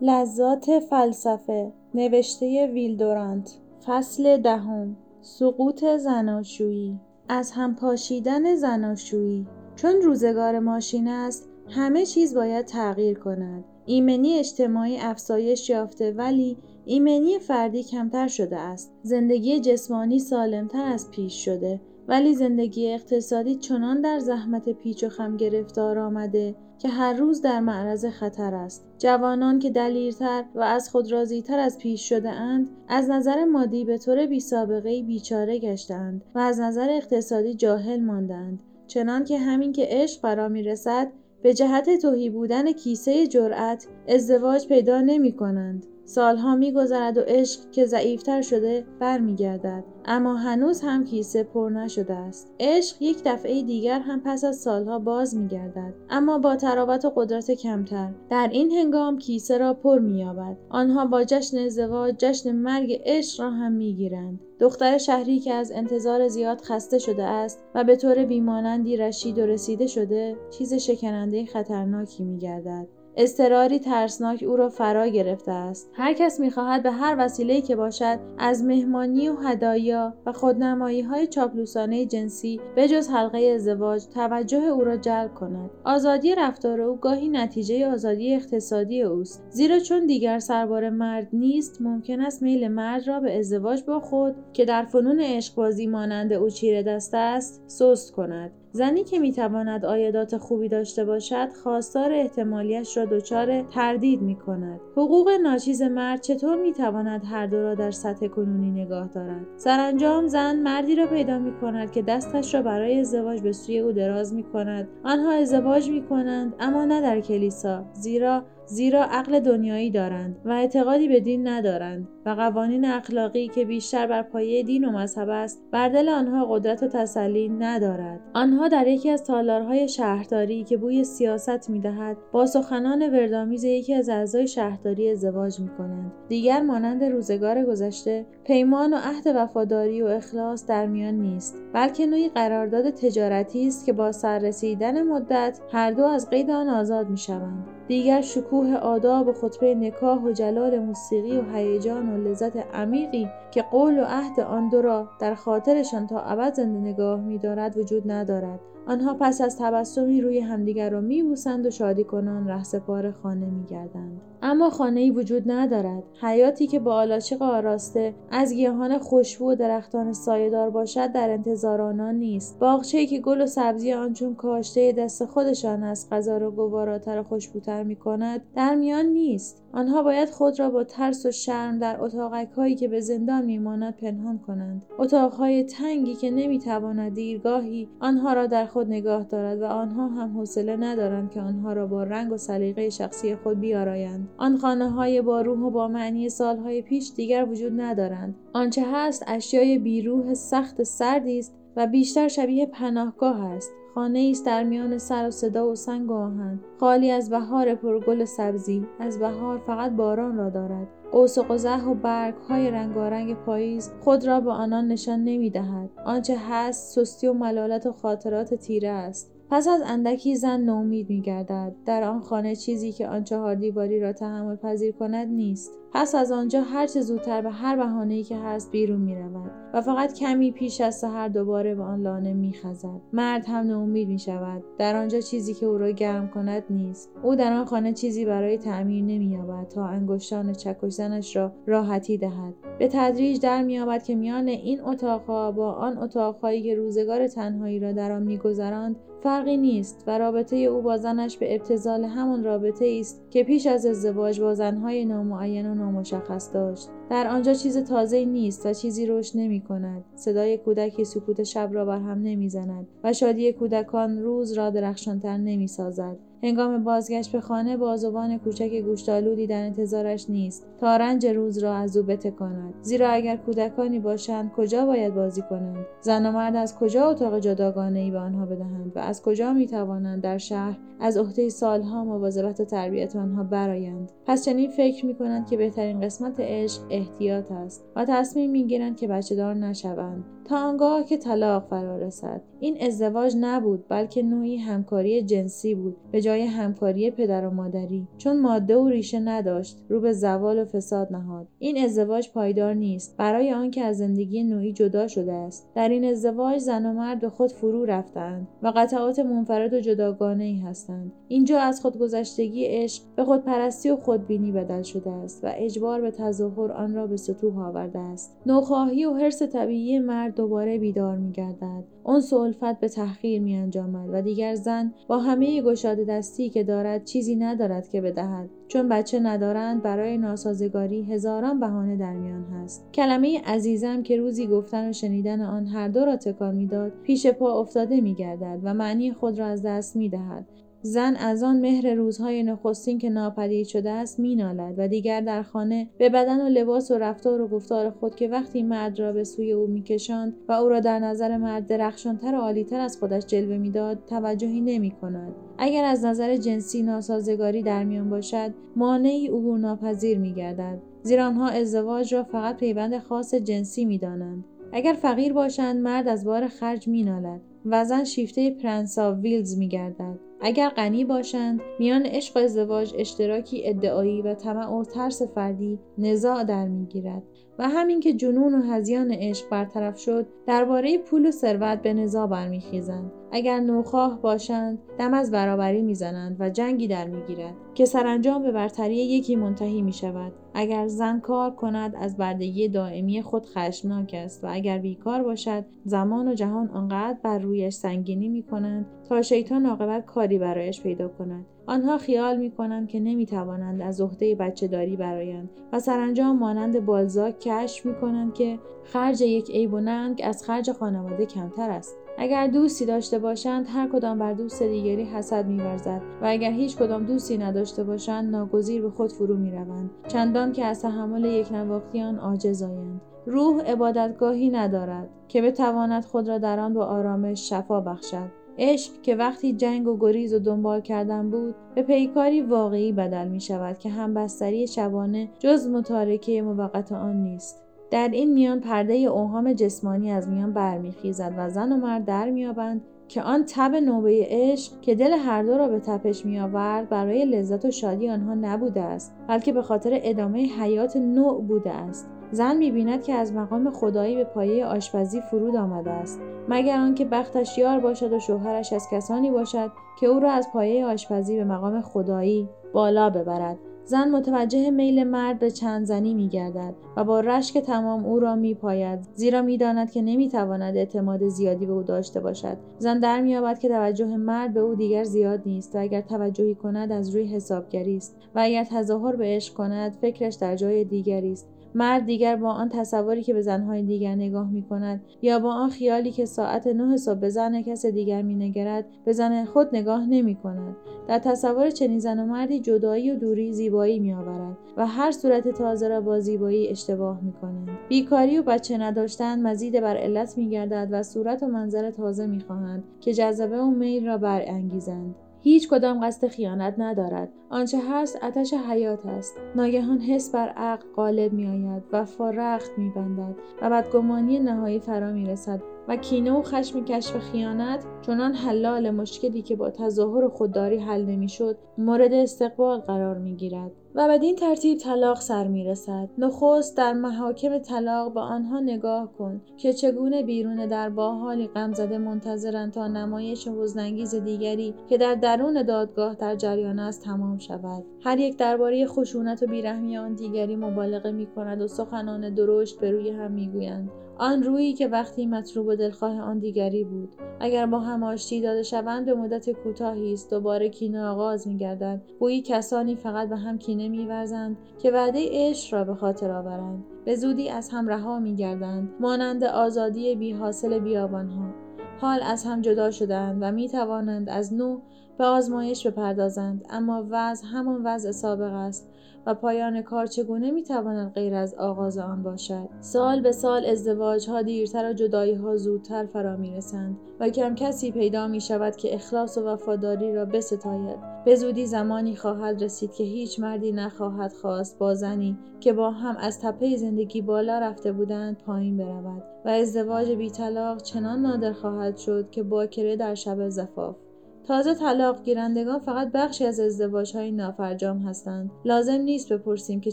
لذات فلسفه نوشته ویلدورانت. فصل دهم. سقوط زناشویی. از هم پاشیدن زناشویی. چون روزگار ماشین است همه چیز باید تغییر کند. ایمنی اجتماعی افزایش یافته ولی ایمنی فردی کمتر شده است. زندگی جسمانی سالمتر از پیش شده. ولی زندگی اقتصادی چنان در زحمت پیچ و خم گرفتار آمده که هر روز در معرض خطر است. جوانان که دلیرتر و از خود راضیتر از پیش شده اند، از نظر مادی به طور بی سابقه بیچاره گشتند و از نظر اقتصادی جاهل ماندند. چنان که همین که عشق فرا می رسد، به جهت توهی بودن کیسه جرأت ازدواج پیدا نمی کنند. سالها میگذرد و عشق که ضعیفتر شده برمیگردد. اما هنوز هم کیسه پر نشده است. عشق یک دفعه دیگر هم پس از سالها باز میگردد. اما با تراوت و قدرت کمتر. در این هنگام کیسه را پر مییابد. آنها با جشن ازدواج جشن مرگ عشق را هم می‌گیرند. دختر شهری که از انتظار زیاد خسته شده است و به طور بیمانندی رشید و رسیده شده چیز شکننده خطرناکی میگردد. اضطراری ترسناک او را فرا گرفته است. هر کس می‌خواهد به هر وسیله‌ای که باشد از مهمانی و هدایا و خودنمایی های چاپلوسانه جنسی به جز حلقه ازدواج توجه او را جلب کند. آزادی رفتار او گاهی نتیجه آزادی اقتصادی اوست. زیرا چون دیگر سربار مرد نیست ممکن است میل مرد را به ازدواج با خود که در فنون عشقبازی مانند او چیره دست است سست کند. زنی که می‌تواند آیدات خوبی داشته باشد خواستار احتمالیش را دچار تردید می کند. حقوق ناچیز مرد چطور می‌تواند هر دو را در سطح کنونی نگاه دارد سرانجام زن مردی را پیدا می کند که دستش را برای ازدواج به سوی او دراز می کند آنها ازدواج می کنند اما نه در کلیسا زیرا زیرا عقل دنیایی دارند و اعتقادی به دین ندارند و قوانین اخلاقی که بیشتر بر پایه دین و مذهب است بر دل آنها قدرت و تسلی ندارد. آنها در یکی از تالارهای شهرداری که بوی سیاست می‌دهد با سخنان وردامیز یکی از اعضای شهرداری ازدواج می‌کنند. دیگر مانند روزگار گذشته پیمان و عهد وفاداری و اخلاص در میان نیست بلکه نوعی قرارداد تجارتی است که با سررسیدن مدت هر دو از قید آن آزاد می‌شوند. دیگر شکوه آداب و خطبه نکاح و جلال موسیقی و هیجان و لذت عمیقی که قول و عهد آن دو را در خاطرشان تا ابد زنده نگاه می‌دارد وجود ندارد. آنها پس از تبسمی روی همدیگر را میبوسند و شادی کنان رهسپار خانه میگردند. اما خانه ای وجود ندارد. حیاتی که با آلاچیق آراسته از گیاهان خوشبو و درختان سایهدار باشد در انتظار آنان نیست. باغچهای که گل و سبزی آن چون کاشته دست خودشان از غذا را گواراتر و خوشبوتر می‌کند در میان نیست. آنها باید خود را با ترس و شرم در اتاقک هایی که به زندان میماند پنهان کنند. اتاقهای تنگی که نمی‌تواند دیرگاهی آنها را در خود نگاه دارد و آنها هم حوصله ندارند که آنها را با رنگ و سلیقه شخصی خود بیارایند. آن خانه های با روح و با معنی سالهای پیش دیگر وجود ندارند. آنچه هست اشیای بیروح سخت سردی است و بیشتر شبیه پناهگاه است. خانه است در میان سر و صدا و سنگ و آهن. خالی از بهار پرگل سبزی. از بهار فقط باران را دارد. قوس و قزح و برگ های رنگارنگ پاییز خود را به آنان نشان نمی دهد. آنچه هست سستی و ملالت و خاطرات تیره است. پس از اندکی زن نومید می گردد. در آن خانه چیزی که آن چهار دیواری را تحمل پذیر کند نیست. پس از آنجا هر چه زودتر به هر بهانه‌ای که هست بیرون می رود و فقط کمی پیش از سحر دوباره به آن لانه می خزد. مرد هم ناامید می شود. در آنجا چیزی که او را گرم کند نیست. او در آن خانه چیزی برای تعمیر نمییابد تا انگشتان چکش زنش را راحتی دهد. به تدریج در مییابد که میان این اتاقها با آن اتاقهایی که روزگار تنهایی را در آن میگذراند فرقی نیست و رابطه او با زنش به ابتزال همان رابطه است که پیش از ازدواج با زنهای نامعین نامشخص داشت. در آنجا چیز تازه نیست و چیزی رشد نمی کند صدای کودکی سکوت شب را بر هم نمی زند و شادی کودکان روز را درخشانتر نمی سازد هنگام بازگشت به خانه بازوان کوچک گوشتالودی در انتظارش نیست. تا رنج روز را از او بتکاند. زیرا اگر کودکانی باشند کجا باید بازی کنند؟ زن و مرد از کجا اتاق جداگانه ای به آنها بدهند و از کجا می توانند در شهر از عهده سالها مواظبت و تربیت آنها برآیند؟ پس چنین فکر می کنند که بهترین قسمت عشق احتیاط است و تصمیم می گیرند که بچه دار نشوند. تا آنگاه که طلاق فرا رسد. این ازدواج نبود بلکه نوعی همکاری جنسی بود به جای همکاری پدر و مادری. چون ماده و ریشه نداشت رو به زوال و فساد نهاد. این ازدواج پایدار نیست. برای آنکه از زندگی نوعی جدا شده است. در این ازدواج زن و مرد به خود فرو رفتند و قطعات منفرد و جداگانه ای هستند. اینجا از خودگذشتگی عشق به خودپرستی و خودبینی بدل شده است و اجبار به تظاهر آن را به سطوح آورده است. نوخواهی و حرس طبیعی مرد دوباره بیدار میگردد. اون الفت به تحقیر می انجامد و دیگر زن با همه گشاده دستی که دارد چیزی ندارد که بدهد. چون بچه ندارند برای ناسازگاری هزاران بهانه در میان هست. کلمه عزیزم که روزی گفتن و شنیدن آن هر دو را تکان می‌داد پیش پا افتاده میگردد و معنی خود را از دست می‌دهد. زن از آن مهر روزهای نخستین که ناپدید شده است مینالد و دیگر در خانه به بدن و لباس و رفتار و گفتار خود که وقتی مرد را به سوی او میکشاند و او را در نظر مرد درخشانتر و عالیتر از خودش جلوه می‌داد توجهی نمی کند. اگر از نظر جنسی ناسازگاری در میان باشد مانعی عبور ناپذیر میگردد. زیرا آنها ازدواج را فقط پیوند خاص جنسی می‌دانند. اگر فقیر باشند مرد از بار خرج مینالد و زن شیفته پرنسا ویلز میگردد. اگر غنی باشند میان عشق و ازدواج اشتراکی ادعایی و طمع و ترس فردی نزاع در می‌گیرد. همین که جنون و هزیان عشق برطرف شد درباره پول و ثروت به نزاع برمیخیزند. اگر نوخواه باشند دم از برابری می‌زنند و جنگی در می‌گیرد که سرانجام به برتری یکی منتهی می شود اگر زن کار کند از بردگی دائمی خود خشمناک است و اگر بیکار باشد زمان و جهان آنقدر بر رویش سنگینی می کنند تا شیطان عاقبت کاری برایش پیدا کند. آنها خیال می کنند که نمی توانند از عهده بچه داری برایند و سرانجام مانند بالزاک کشف می کنند که خرج یک عیب و ننگ از خرج خانواده کمتر است. اگر دوستی داشته باشند هر کدام بر دوست دیگری حسد میورزد و اگر هیچ کدام دوستی نداشته باشند ناگزیر به خود فرو می‌روند چندان که از تحمل یک نواختیان عاجز آیند روح عبادتگاهی ندارد که بتواند خود را در آن با آرامش شفا بخشد عشق که وقتی جنگ و گریز و دنبال کردن بود به پیکاری واقعی بدل می شود که همبستری شبانه جز متارکه موقت آن نیست. در این میان پرده اوهام جسمانی از میان برمیخیزد و زن و مرد در میابند که آن تب نوبه عشق که دل هر دو را به تپش میآورد برای لذت و شادی آنها نبوده است بلکه به خاطر ادامه حیات نوع بوده است. زن می‌بیند که از مقام خدایی به پایه آشپزی فرود آمده است مگر آنکه بختش یار باشد و شوهرش از کسانی باشد که او را از پایه آشپزی به مقام خدایی بالا ببرد. زن متوجه میل مرد به چند زنی می گردد و با رشک تمام او را می پاید زیرا می داند که نمی تواند اعتماد زیادی به او داشته باشد. زن در می که توجه مرد به او دیگر زیاد نیست و اگر توجهی کند از روی حسابگری است و اگر تظاهر به عشق کند فکرش در جای دیگری است. مرد دیگر با آن تصوری که به زنهای دیگر نگاه می کند یا با آن خیالی که ساعت نه صبح به زن کس دیگر می نگرد به زن خود نگاه نمی کند. در تصور چنین زن و مردی جدایی و دوری زیبایی می آورد و هر صورت تازه را با زیبایی اشتباه می کنند. بیکاری و بچه نداشتن مزید بر علت می گردد و صورت و منظر تازه می خواهند که جذبه و میل را برانگیزند. هیچ کدام قصد خیانت ندارد. آنچه هست آتش حیات است. ناگهان حس بر عقل غالب میآید و فارخت میبندد و بدگمانی نهایی فرا می‌رسد و کینه و خشم کشف خیانت چنان حلال مشکلی که با تظاهر خودداری حل نمی‌شد مورد استقبال قرار می‌گیرد. و بدین ترتیب طلاق سر می رسد. نخست در محاکم طلاق به آنها نگاه کن که چگونه بیرون در با حالی غم زده منتظرند تا نمایش حزنانگیز دیگری که در درون دادگاه در جریان است تمام شود هر یک درباره خشونت و بیرحمی آن دیگری مبالغه می کند و سخنان درشت به روی هم می‌گویند آن رویی که وقتی مطلوب و دلخواه آن دیگری بود. اگر با هم آشتی داده شوند به مدت کوتاهی است. دوباره کینه آغاز میگردد. گویی کسانی فقط به هم کینه میورزند که وعده عشق را به خاطر آورند. به زودی از هم رها میگردند مانند آزادی بی حاصل بیابانها. حال از هم جدا شدند و می توانند از نو به آزمایش بپردازند. اما وضع همان وضع سابق است و پایان کار چگونه می‌تواند غیر از آغاز آن باشد؟ سال به سال ازدواج ها دیرتر و جدایی ها زودتر فرا می‌رسند و کم کسی پیدا می شود که اخلاص و وفاداری را بستاید. به زودی زمانی خواهد رسید که هیچ مردی نخواهد خواست با زنی که با هم از تپه زندگی بالا رفته بودند پایین برود و ازدواج بی طلاق چنان نادر خواهد شد که باکره در شب زفاف. تازه طلاق گیرندگان فقط بخشی از ازدواج های نافرجام هستند. لازم نیست بپرسیم که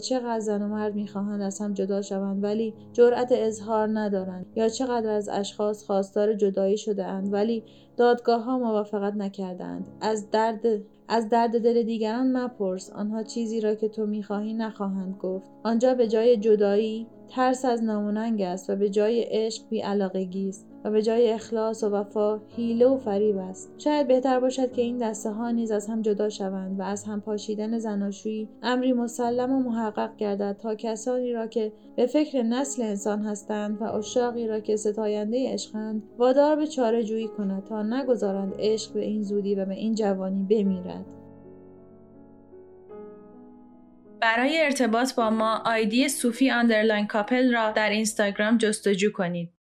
چقدر زن و مرد می‌خواهند از هم جدا شوند ولی جرأت اظهار ندارند یا چقدر از اشخاص خواستار جدایی شده اند ولی دادگاه ها موافقت نکردند از درد از درد دل دیگران مپرس. آنها چیزی را که تو می‌خواهی نخواهند گفت. آنجا به جای جدایی ترس از ناموننگ است و به جای عشق بیعلاقگی است. و به جای اخلاص و وفا حیله و فریب است شاید بهتر باشد که این دسته ها نیز از هم جدا شوند و از هم پاشیدن زناشویی امری مسلم و محقق گردد تا کسانی را که به فکر نسل انسان هستند و اشاقی را که ستاینده عشقند وادار به چاره جویی کند تا نگذارند عشق به این زودی و به این جوانی بمیرد برای ارتباط با ما آیدی صوفی underline couple را در اینستاگرام جستجو کنید.